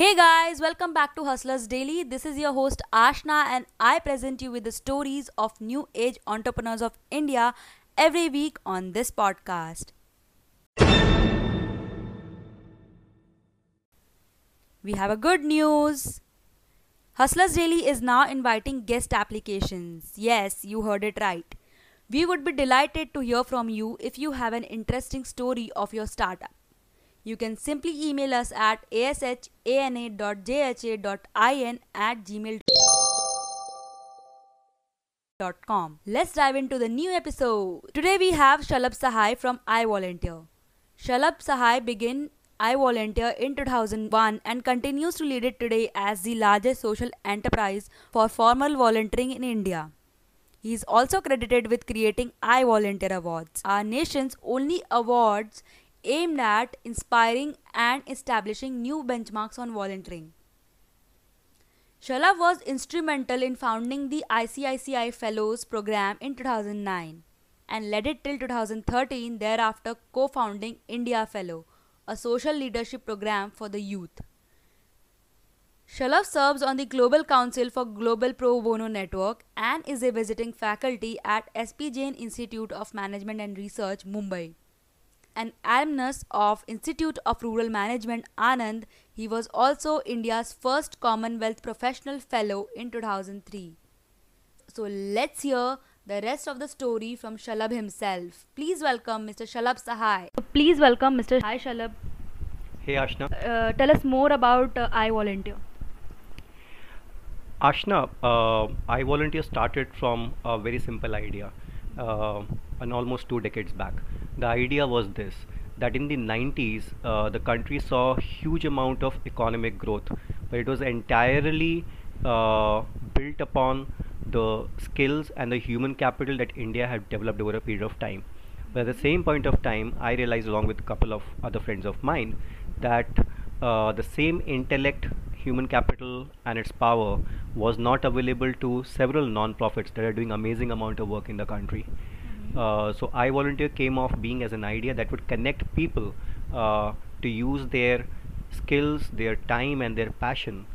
Hey guys, welcome back to Hustlers Daily. This is your host Ashna, and I present you with the stories of new age entrepreneurs of India every week on this podcast. We have a good news. Hustlers Daily is now inviting guest applications. Yes, you heard it right. We would be delighted to hear from you if you have an interesting story of your startup. You can simply email us at ashana.jha.in at gmail.com. Let's dive into the new episode. Today we have Shalabh Sahai from iVolunteer. Shalabh Sahai began iVolunteer in 2001 and continues to lead it today as the largest social enterprise for formal volunteering in India. He is also credited with creating iVolunteer Awards, our nation's only awards aimed at inspiring and establishing new benchmarks on volunteering. Shalabh was instrumental in founding the ICICI Fellows program in 2009 and led it till 2013, thereafter co founding India Fellow, a social leadership program for the youth. Shalabh serves on the Global Council for Global Pro Bono Network and is a visiting faculty at SP Jain Institute of Management and Research, Mumbai an alumnus of Institute of Rural Management Anand, he was also India's first Commonwealth Professional Fellow in 2003. So let's hear the rest of the story from Shalabh himself. Please welcome Mr. Shalabh Sahai. Please welcome Mr. Hi Shalabh. Hey Ashna. Uh, tell us more about uh, iVolunteer. Ashna, uh, iVolunteer started from a very simple idea, uh, and almost two decades back the idea was this that in the 90s uh, the country saw huge amount of economic growth but it was entirely uh, built upon the skills and the human capital that India had developed over a period of time. But at the same point of time I realized along with a couple of other friends of mine that uh, the same intellect human capital and its power was not available to several non-profits that are doing amazing amount of work in the country uh, so iVolunteer came off being as an idea that would connect people uh, to use their skills, their time, and their passion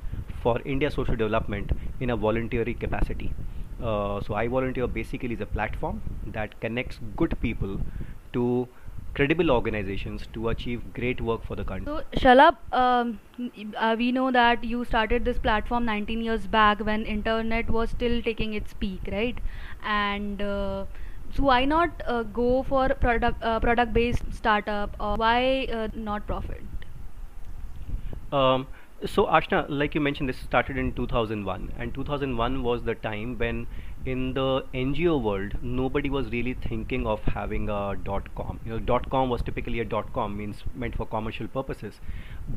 for India social development in a voluntary capacity. Uh, so iVolunteer basically is a platform that connects good people to credible organizations to achieve great work for the country. So, Shalabh, um, uh, we know that you started this platform 19 years back when internet was still taking its peak, right? And uh, so why not uh, go for product uh, product based startup or why uh, not profit? Um, so Ashna, like you mentioned, this started in 2001, and 2001 was the time when, in the NGO world, nobody was really thinking of having a dot com. You know, dot com was typically a dot com means meant for commercial purposes,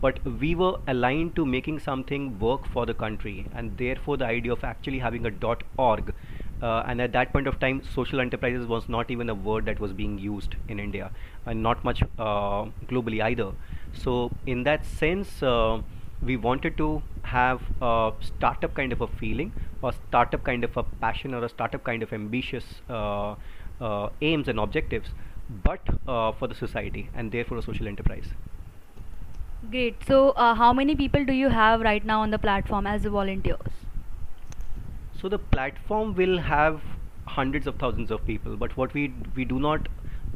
but we were aligned to making something work for the country, and therefore the idea of actually having a dot org uh, and at that point of time social enterprises was not even a word that was being used in India and not much uh, globally either. So in that sense uh, we wanted to have a startup kind of a feeling or startup kind of a passion or a startup kind of ambitious uh, uh, aims and objectives but uh, for the society and therefore a social enterprise. Great. So how many people do you have right now on the platform as volunteers so the platform will have hundreds of thousands of people but what we we do not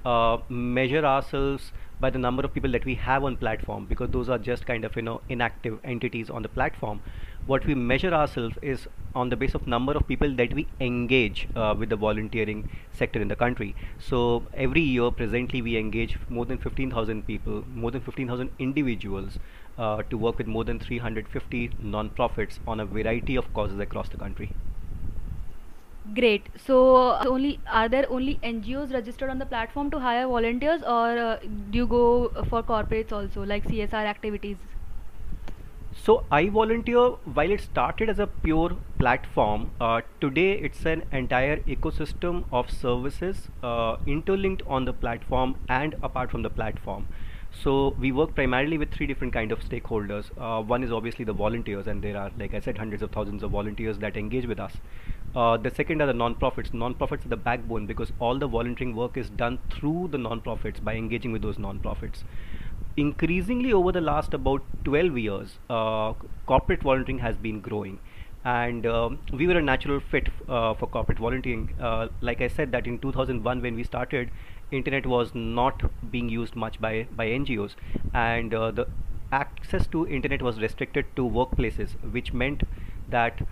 uh, measure ourselves by the number of people that we have on platform because those are just kind of you know inactive entities on the platform. What we measure ourselves is on the base of number of people that we engage uh, with the volunteering sector in the country. So every year presently we engage more than 15000 people more than 15000 individuals uh, to work with more than 350 non-profits on a variety of causes across the country Great. So, only are there only NGOs registered on the platform to hire volunteers, or uh, do you go for corporates also, like CSR activities? So, iVolunteer while it started as a pure platform. Uh, today, it's an entire ecosystem of services uh, interlinked on the platform and apart from the platform. So we work primarily with three different kind of stakeholders. Uh, one is obviously the volunteers, and there are, like I said, hundreds of thousands of volunteers that engage with us. Uh, the second are the non-profits. Non-profits are the backbone because all the volunteering work is done through the non-profits by engaging with those non-profits. Increasingly over the last about 12 years, uh, corporate volunteering has been growing and um, we were a natural fit uh, for corporate volunteering. Uh, like I said, that in 2001 when we started, internet was not being used much by by NGOs, and uh, the access to internet was restricted to workplaces, which meant that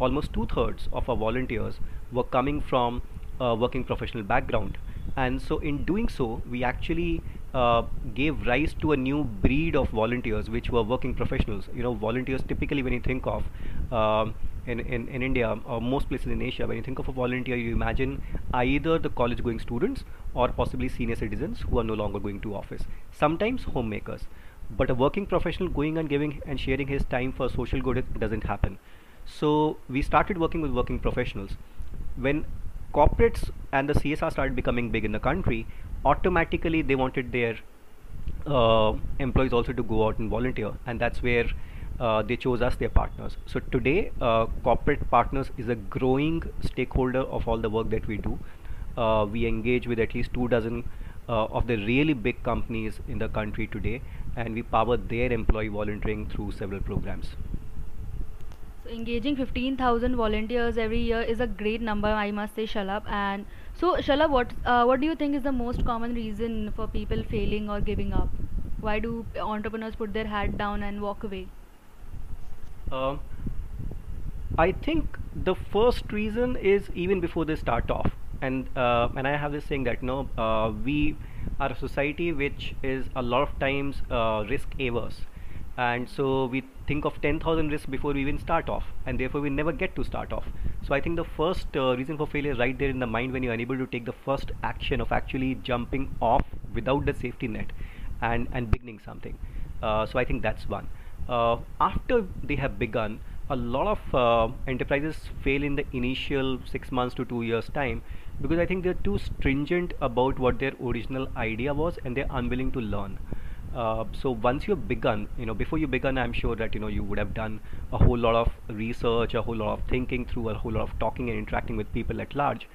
almost two thirds of our volunteers were coming from a working professional background. And so, in doing so, we actually uh, gave rise to a new breed of volunteers, which were working professionals. You know, volunteers typically, when you think of um, in, in, in India or most places in Asia, when you think of a volunteer, you imagine either the college going students or possibly senior citizens who are no longer going to office. Sometimes homemakers. But a working professional going and giving and sharing his time for social good doesn't happen. So we started working with working professionals. When corporates and the CSR started becoming big in the country, automatically they wanted their uh, employees also to go out and volunteer, and that's where uh, they chose us their partners. So today, uh, corporate partners is a growing stakeholder of all the work that we do. Uh, we engage with at least two dozen uh, of the really big companies in the country today, and we power their employee volunteering through several programs. So engaging 15,000 volunteers every year is a great number, I must say, Shalabh. And so, Shalabh, what uh, what do you think is the most common reason for people failing or giving up? Why do entrepreneurs put their hat down and walk away? Um, I think the first reason is even before they start off, and uh, and I have this saying that no, uh, we are a society which is a lot of times uh, risk averse. And so we think of 10,000 risks before we even start off and therefore we never get to start off. So I think the first uh, reason for failure is right there in the mind when you're unable to take the first action of actually jumping off without the safety net and and beginning something. Uh, so I think that's one after they have begun a lot of uh, enterprises fail in the initial six months to two years time because I think they're too stringent about what their original idea was and they're unwilling to learn uh, so once you've begun, you know, before you begun, I'm sure that you know you would have done a whole lot of research, a whole lot of thinking through, a whole lot of talking and interacting with people at large.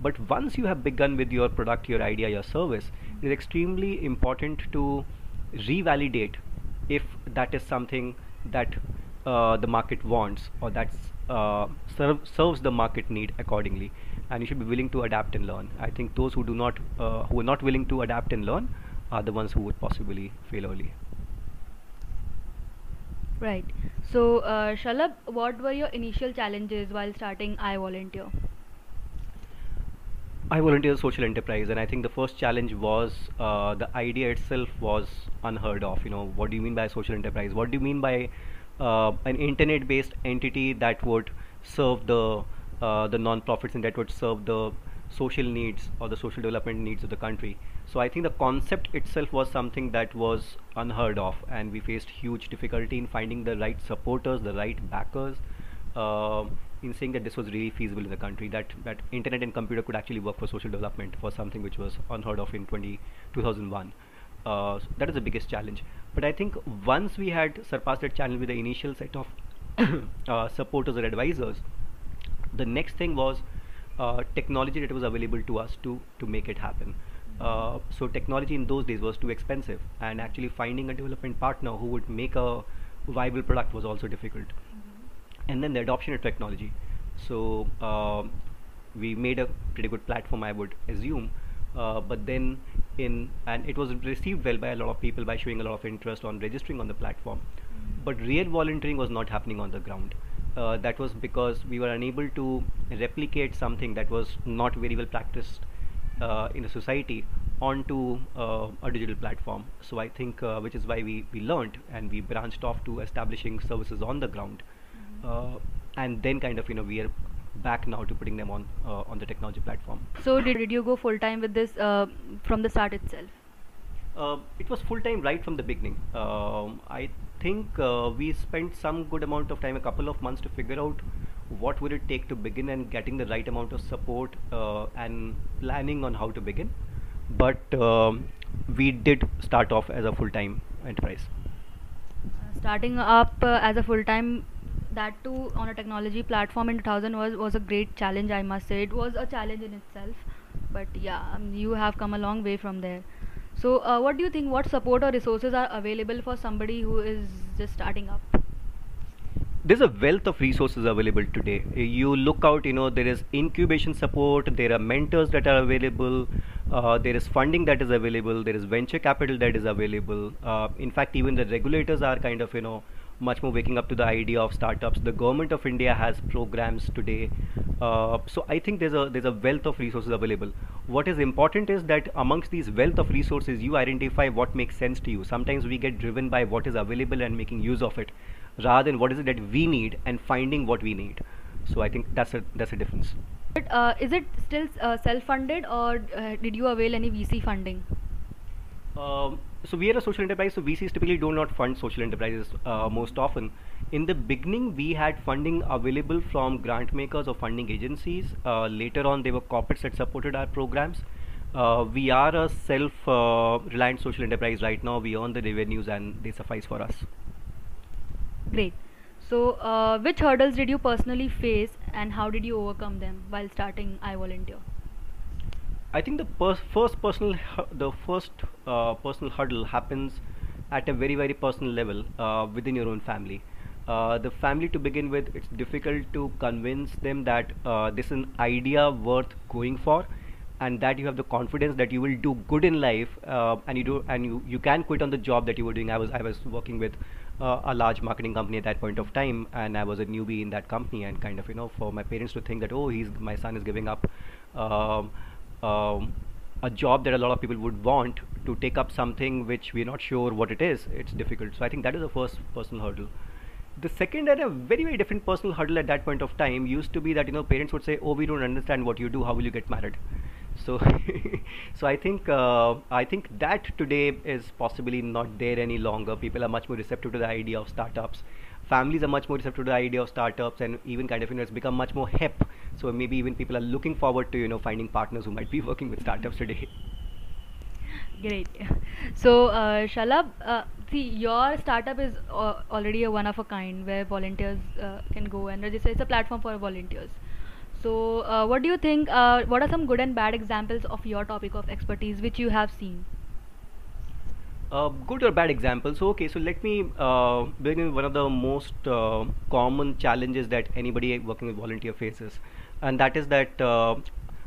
But once you have begun with your product, your idea, your service, it is extremely important to revalidate if that is something that uh, the market wants or that uh, serve, serves the market need accordingly. And you should be willing to adapt and learn. I think those who do not, uh, who are not willing to adapt and learn, are the ones who would possibly fail early. Right. So, uh, Shalabh, what were your initial challenges while starting iVolunteer? I volunteer social enterprise, and I think the first challenge was uh, the idea itself was unheard of. You know, what do you mean by social enterprise? What do you mean by uh, an internet-based entity that would serve the uh, the non-profits and that would serve the social needs or the social development needs of the country. So I think the concept itself was something that was unheard of, and we faced huge difficulty in finding the right supporters, the right backers, uh, in saying that this was really feasible in the country, that that internet and computer could actually work for social development for something which was unheard of in 20, 2001. Uh, so that is the biggest challenge. But I think once we had surpassed that challenge with the initial set of uh, supporters or advisors, the next thing was uh, technology that was available to us to to make it happen. Uh, so technology in those days was too expensive, and actually finding a development partner who would make a viable product was also difficult. And then the adoption of technology. So uh, we made a pretty good platform, I would assume. Uh, but then in and it was received well by a lot of people by showing a lot of interest on registering on the platform. Mm-hmm. But real volunteering was not happening on the ground uh, that was because we were unable to replicate something that was not very well practiced uh, in the society onto uh, a digital platform. So I think, uh, which is why we, we learned and we branched off to establishing services on the ground. And then kind of you know we are back now to putting them on uh, on the technology platform. So did, did you go full time with this from the start itself? it was full time right from the beginning. Um, I think uh, we spent some good amount of time, a couple of months, to figure out what would it take to begin and getting the right amount of support uh, and planning on how to begin. But um, we did start off as a full-time enterprise. Uh, starting up uh, as a full-time, that too on a technology platform in 2000 was was a great challenge. I must say it was a challenge in itself, but yeah, um, you have come a long way from there. So, uh, what do you think? What support or resources are available for somebody who is just starting up? there's a wealth of resources available today you look out you know there is incubation support there are mentors that are available uh, there is funding that is available there is venture capital that is available uh, in fact even the regulators are kind of you know much more waking up to the idea of startups. The government of india has programs today. Uh, so i think there's a there's a wealth of resources available. What is important is that amongst these wealth of resources you identify what makes sense to you. Sometimes we get driven by what is available and making use of it rather than what is it that we need and finding what we need. So i think that's a that's a difference. But uh, is it still uh, self-funded or uh, did you avail any vc funding um, so we are a social enterprise so vcs typically do not fund social enterprises uh, most often. In the beginning we had funding available from grant makers or funding agencies. Uh, later on there were corporates that supported our programs. Uh, we are a self reliant social enterprise right now. We earn the revenues and they suffice for us. Great. So, uh, which hurdles did you personally face and how did you overcome them while starting iVolunteer? I think the pers- first personal, the first uh, personal hurdle happens at a very very personal level uh, within your own family. Uh, the family to begin with, it's difficult to convince them that uh, this is an idea worth going for, and that you have the confidence that you will do good in life, uh, and you do, and you, you can quit on the job that you were doing. I was I was working with uh, a large marketing company at that point of time and i was a newbie in that company and kind of you know for my parents to think that oh he's my son is giving up um, um, a job that a lot of people would want to take up something which we're not sure what it is it's difficult. So i think that is the first personal hurdle. The second and a very very different personal hurdle at that point of time used to be that you know parents would say oh we don't understand what you do. How will you get married? So so i think uh, i think that today is possibly not there any longer. People are much more receptive to the idea of startups families are much more receptive to the idea of startups and even kind of you know it's become much more hip so maybe even people are looking forward to you know finding partners who might be working with startups today great so uh, shalabh uh, see your startup is uh, already a one of a kind where volunteers uh, can go and register it's a platform for volunteers so, uh, what do you think? Uh, what are some good and bad examples of your topic of expertise which you have seen? Uh, good or bad examples. So, okay, so let me uh, begin with one of the most uh, common challenges that anybody working with volunteer faces, and that is that uh,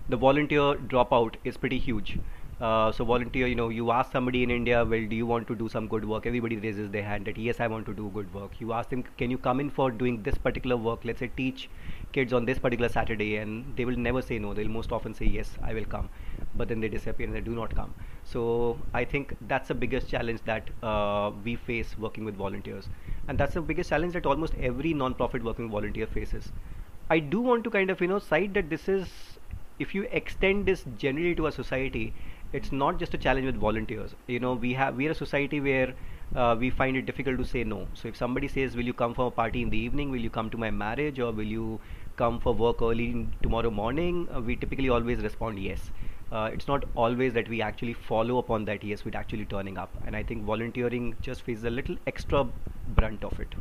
the volunteer dropout is pretty huge. Uh, so volunteer you know you ask somebody in india well do you want to do some good work everybody raises their hand that yes i want to do good work you ask them can you come in for doing this particular work let's say teach kids on this particular Saturday and they will never say no. They'll most often say yes, I will come, but then they disappear and they do not come. So I think that's the biggest challenge that uh, we face working with volunteers, and that's the biggest challenge that almost every non-profit working volunteer faces. I do want to kind of you know cite that this is if you extend this generally to a society, it's not just a challenge with volunteers. You know, we have we are a society where uh, we find it difficult to say no. So if somebody says, "Will you come for a party in the evening? Will you come to my marriage? Or will you come for work early tomorrow morning, uh, we typically always respond yes. Uh, it's not always that we actually follow up on that yes with actually turning up. And I think volunteering just faces a little extra brunt of it.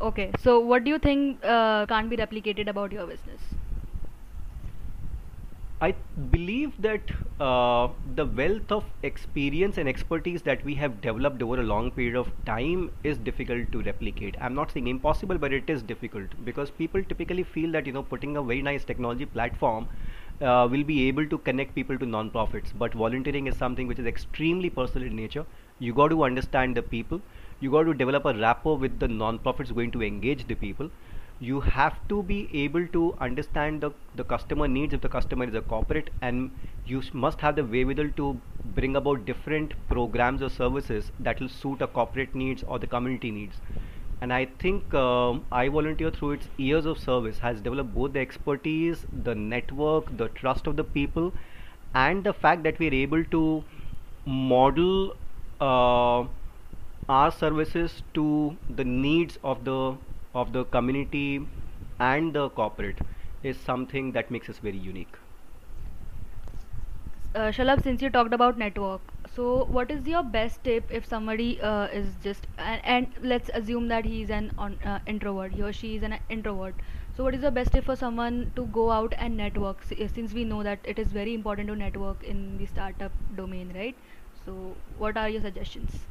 Okay, so what do you think uh, can't be replicated about your business? I believe that uh, the wealth of experience and expertise that we have developed over a long period of time is difficult to replicate. I'm not saying impossible, but it is difficult because people typically feel that you know putting a very nice technology platform uh, will be able to connect people to non-profits. But volunteering is something which is extremely personal in nature. You got to understand the people. You got to develop a rapport with the non-profits going to engage the people you have to be able to understand the, the customer needs if the customer is a corporate and you must have the wherewithal to bring about different programs or services that will suit a corporate needs or the community needs and i think um, volunteer through its years of service has developed both the expertise the network the trust of the people and the fact that we are able to model uh, our services to the needs of the of the community and the corporate is something that makes us very unique. Uh, Shalabh, since you talked about network, So, what is your best tip if somebody uh, is just and, and let's assume that he is an on, uh, introvert, he or she is an introvert. So, what is the best tip for someone to go out and network? Uh, Since we know that it is very important to network in the startup domain, right? So, what are your suggestions?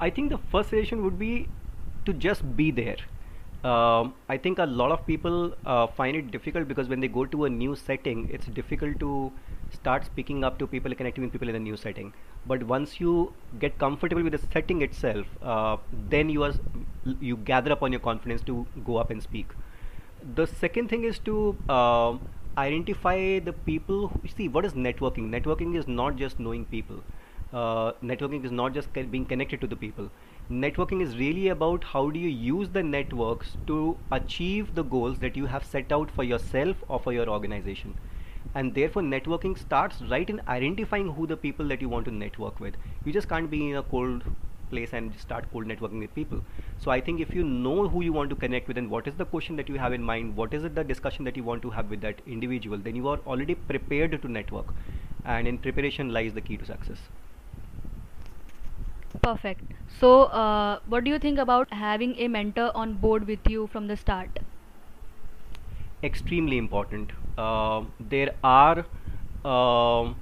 I think the first suggestion would be to just be there. Um, I think a lot of people uh, find it difficult because when they go to a new setting, it's difficult to start speaking up to people, connecting with people in a new setting. But once you get comfortable with the setting itself, uh, then you are you gather up on your confidence to go up and speak. The second thing is to um identify the people. Who, see, what is networking? Networking is not just knowing people. Uh, networking is not just being connected to the people. Networking is really about how do you use the networks to achieve the goals that you have set out for yourself or for your organization. And therefore, networking starts right in identifying who the people that you want to network with. You just can't be in a cold place and start cold networking with people. So I think if you know who you want to connect with and what is the question that you have in mind, what is it the discussion that you want to have with that individual, then you are already prepared to network. And in preparation lies the key to success. Perfect. So, uh, what do you think about having a mentor on board with you from the start? Extremely important. Uh, there are um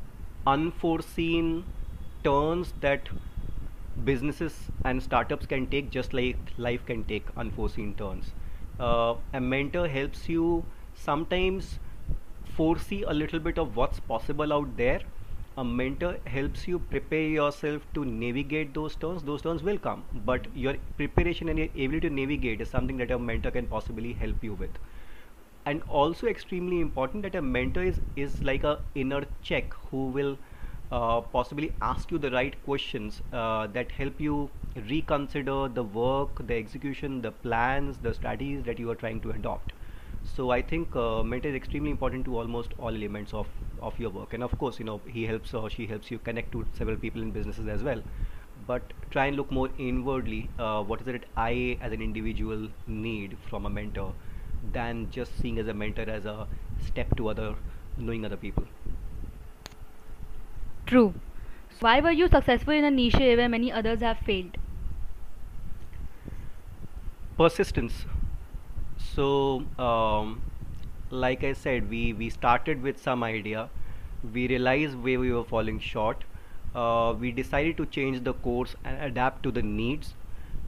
unforeseen turns that businesses and startups can take just like life can take unforeseen turns. Uh, a mentor helps you sometimes foresee a little bit of what's possible out there. A mentor helps you prepare yourself to navigate those turns. Those turns will come, but your preparation and your ability to navigate is something that a mentor can possibly help you with and also extremely important that a mentor is is like a inner check who will uh, possibly ask you the right questions uh, that help you reconsider the work the execution the plans the strategies that you are trying to adopt so i think uh, mentor is extremely important to almost all elements of of your work and of course you know he helps or she helps you connect to several people in businesses as well but try and look more inwardly uh, what is it that i as an individual need from a mentor than just seeing as a mentor as a step to other knowing other people True. So why were you successful in a niche where many others have failed? persistence so um, like i said we we started with some idea. We realized where we were falling short. Uh, we decided to change the course and adapt to the needs.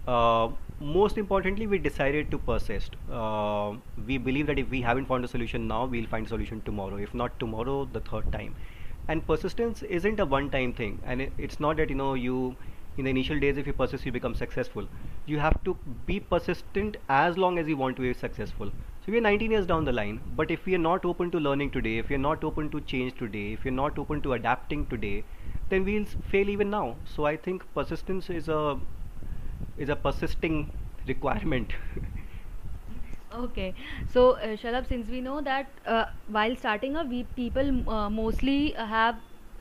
Uh, most importantly we decided to persist. Uh, we believe that if we haven't found a solution now we'll find a solution tomorrow. If not tomorrow the third time. And persistence isn't a one time thing. And it, it's not that you know you in the initial days if you persist you become successful you have to be persistent as long as you want to be successful. So we're 19 years down the line but if we are not open to learning today if we're not open to change today if you're not open to adapting today then we'll fail even now. So i think persistence is a is a persisting requirement. Okay, so uh, Shalabh, since we know that uh, while starting a we people uh, mostly have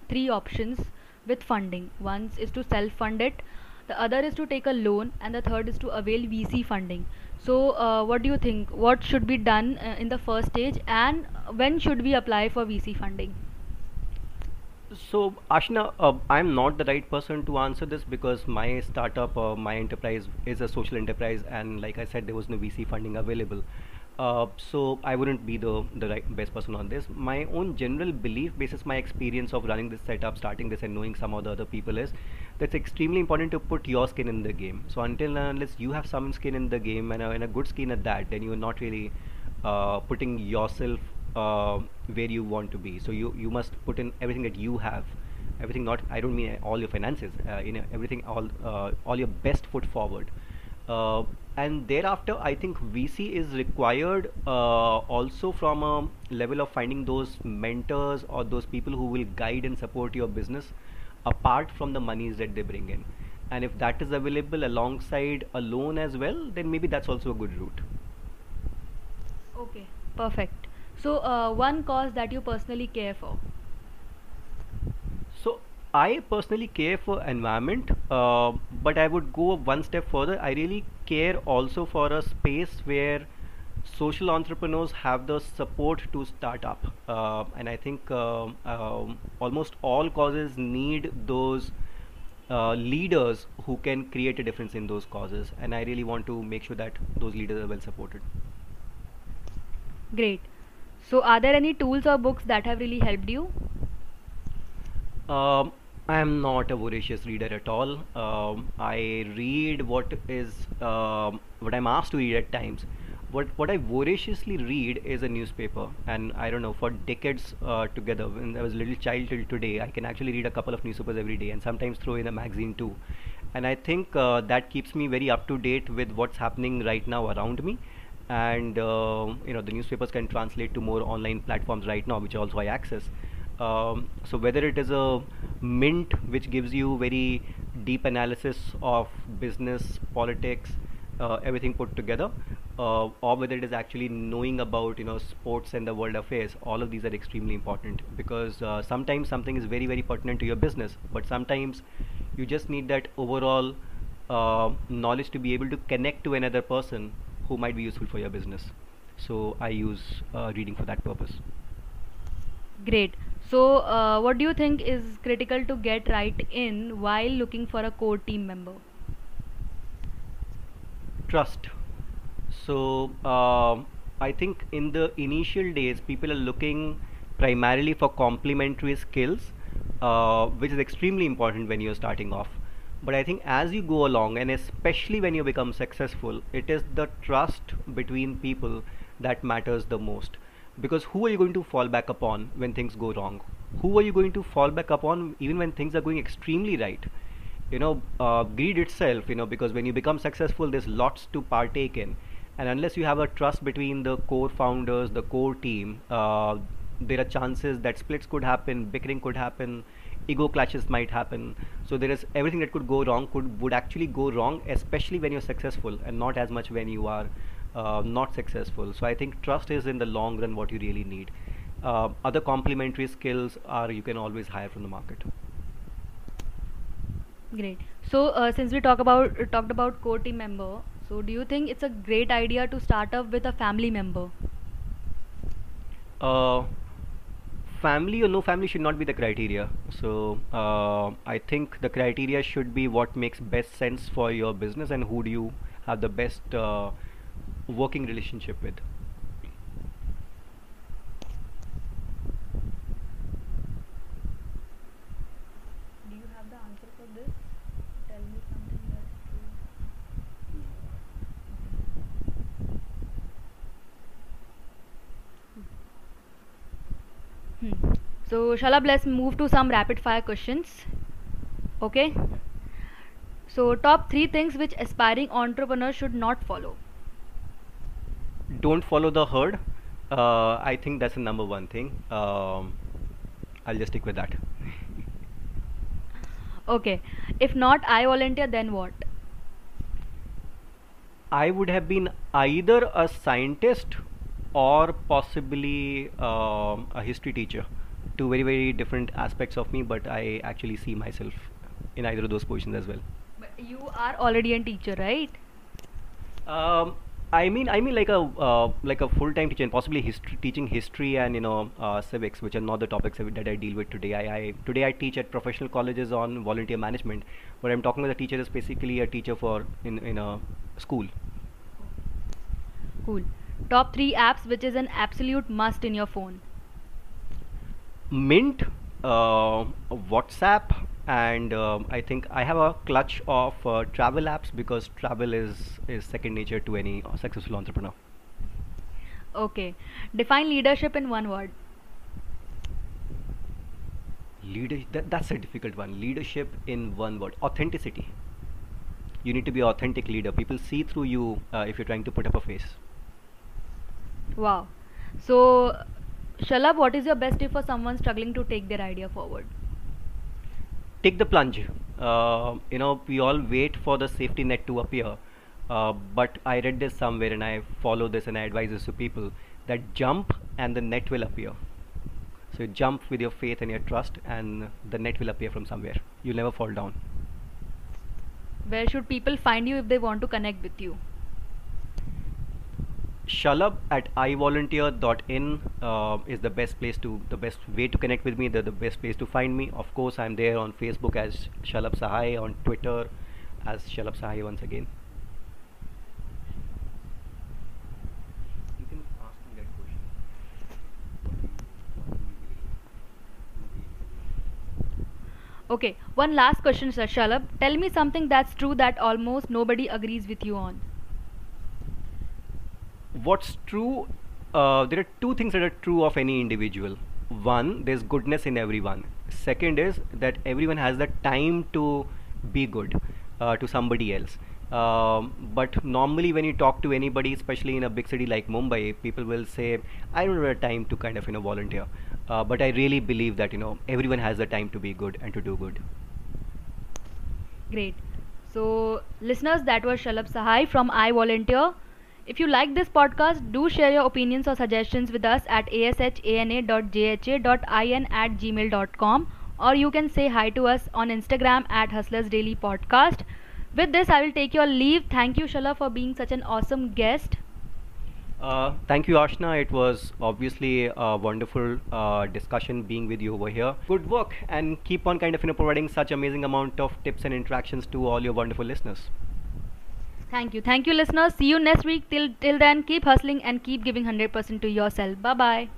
three options with funding. One is to self-fund it, the other is to take a loan, and the third is to avail VC funding. So, uh, what do you think? What should be done uh, in the first stage, and when should we apply for VC funding? So, Ashna, uh, I'm not the right person to answer this because my startup or my enterprise is a social enterprise, and like I said, there was no VC funding available. Uh, so I wouldn't be the the right best person on this. My own general belief, basis my experience of running this setup, starting this, and knowing some of the other people is that's extremely important to put your skin in the game. So until unless you have some skin in the game and a, and a good skin at that, then you're not really uh, putting yourself uh, where you want to be. So you you must put in everything that you have, everything. Not I don't mean all your finances. Uh, you know everything, all uh, all your best foot forward. Uh, and thereafter, I think VC is required uh, also from a level of finding those mentors or those people who will guide and support your business apart from the monies that they bring in. And if that is available alongside a loan as well, then maybe that's also a good route. Okay, perfect. So, uh, one cause that you personally care for. I personally care for environment, uh, but I would go one step further. I really care also for a space where social entrepreneurs have the support to start up. Uh, and I think um, um, almost all causes need those uh, leaders who can create a difference in those causes. And I really want to make sure that those leaders are well supported. Great. So, are there any tools or books that have really helped you? Um, I am not a voracious reader at all. Um, I read what is um, what I'm asked to read at times. What what I voraciously read is a newspaper, and I don't know for decades uh, together. When I was a little child till today, I can actually read a couple of newspapers every day, and sometimes throw in a magazine too. And I think uh, that keeps me very up to date with what's happening right now around me. And uh, you know the newspapers can translate to more online platforms right now, which also I access. Um, so whether it is a mint which gives you very deep analysis of business politics uh, everything put together uh, or whether it is actually knowing about you know sports and the world affairs all of these are extremely important because uh, sometimes something is very very pertinent to your business but sometimes you just need that overall uh, knowledge to be able to connect to another person who might be useful for your business so i use uh, reading for that purpose Great. So, uh, what do you think is critical to get right in while looking for a core team member? trust. So um i think in the initial days people are looking primarily for complementary skills uh, which is extremely important when you're starting off. But i think as you go along and especially when you become successful it is the trust between people that matters the most because who are you going to fall back upon when things go wrong? Who are you going to fall back upon even when things are going extremely right? You know uh, greed itself you know because when you become successful there's lots to partake in. And unless you have a trust between the core founders the core team uh, there are chances that splits could happen bickering could happen ego clashes might happen. So there is everything that could go wrong could would actually go wrong especially when you're successful and not as much when you are uh, not successful so i think trust is in the long run what you really need uh, other complementary skills are you can always hire from the market Great. So, uh, since we talk about talked about core team member, so do you think it's a great idea to start up with a family member? uh, family or no family should not be the criteria so uh, i think the criteria should be what makes best sense for your business and who do you have the best uh, working relationship with Do you have the answer for this? Tell me something that's true. Hmm. So, Shalabh, let's move to some rapid fire questions. Okay. So, top three things which aspiring entrepreneurs should not follow. Don't follow the herd uh, i think that's the number one thing um, i'll just stick with that Okay. If not iVolunteer, then what? i would have been either a scientist or possibly um, a history teacher two very very different aspects of me but i actually see myself in either of those positions as well But you are already a teacher, right? Um, I mean, I mean, like a uh, like a full-time teacher and possibly history, teaching history and you know uh, civics, which are not the topics that I deal with today. I, I today I teach at professional colleges on volunteer management. What I'm talking about a teacher is basically a teacher for in in a school. Cool. Top three apps which is an absolute must in your phone. Mint, uh, WhatsApp, and um, I think I have a clutch of uh, travel apps because travel is is second nature to any successful entrepreneur. Okay. Define leadership in one word. Leader, that, that's a difficult one. Leadership in one word authenticity. You need to be an authentic leader. People see through you uh, if you're trying to put up a face. Wow. So, Shalabh, what is your best tip for someone struggling to take their idea forward? Take the plunge. Uh, you know, we all wait for the safety net to appear. Uh, but I read this somewhere and I follow this and I advise this to people that jump and the net will appear. So you jump with your faith and your trust, and the net will appear from somewhere. You'll never fall down. Where should people find you if they want to connect with you? Shalabh at ivolunteer.in uh, is the best place to the best way to connect with me. The, the best place to find me. Of course, I'm there on Facebook as Shalabh Sahai, on Twitter as Shalabh Sahai once again. You can ask me that question. Okay, one last question, Sir Shalabh. Tell me something that's true that almost nobody agrees with you on. What's true? Uh, there are two things that are true of any individual. One, there's goodness in everyone. Second is that everyone has the time to be good uh, to somebody else. Um, but normally, when you talk to anybody, especially in a big city like Mumbai, people will say, "I don't have time to kind of you know volunteer." Uh, but I really believe that you know everyone has the time to be good and to do good. Great. So, listeners, that was Shalabh Sahai from iVolunteer. If you like this podcast, do share your opinions or suggestions with us at ashana.jha.in at gmail.com or you can say hi to us on Instagram at Hustlers Daily Podcast. With this, I will take your leave. Thank you, Shala, for being such an awesome guest. Uh, thank you, Ashna. It was obviously a wonderful uh, discussion being with you over here. Good work, and keep on kind of you know providing such amazing amount of tips and interactions to all your wonderful listeners. Thank you. Thank you, listeners. See you next week. Till till then, keep hustling and keep giving 100% to yourself. Bye bye.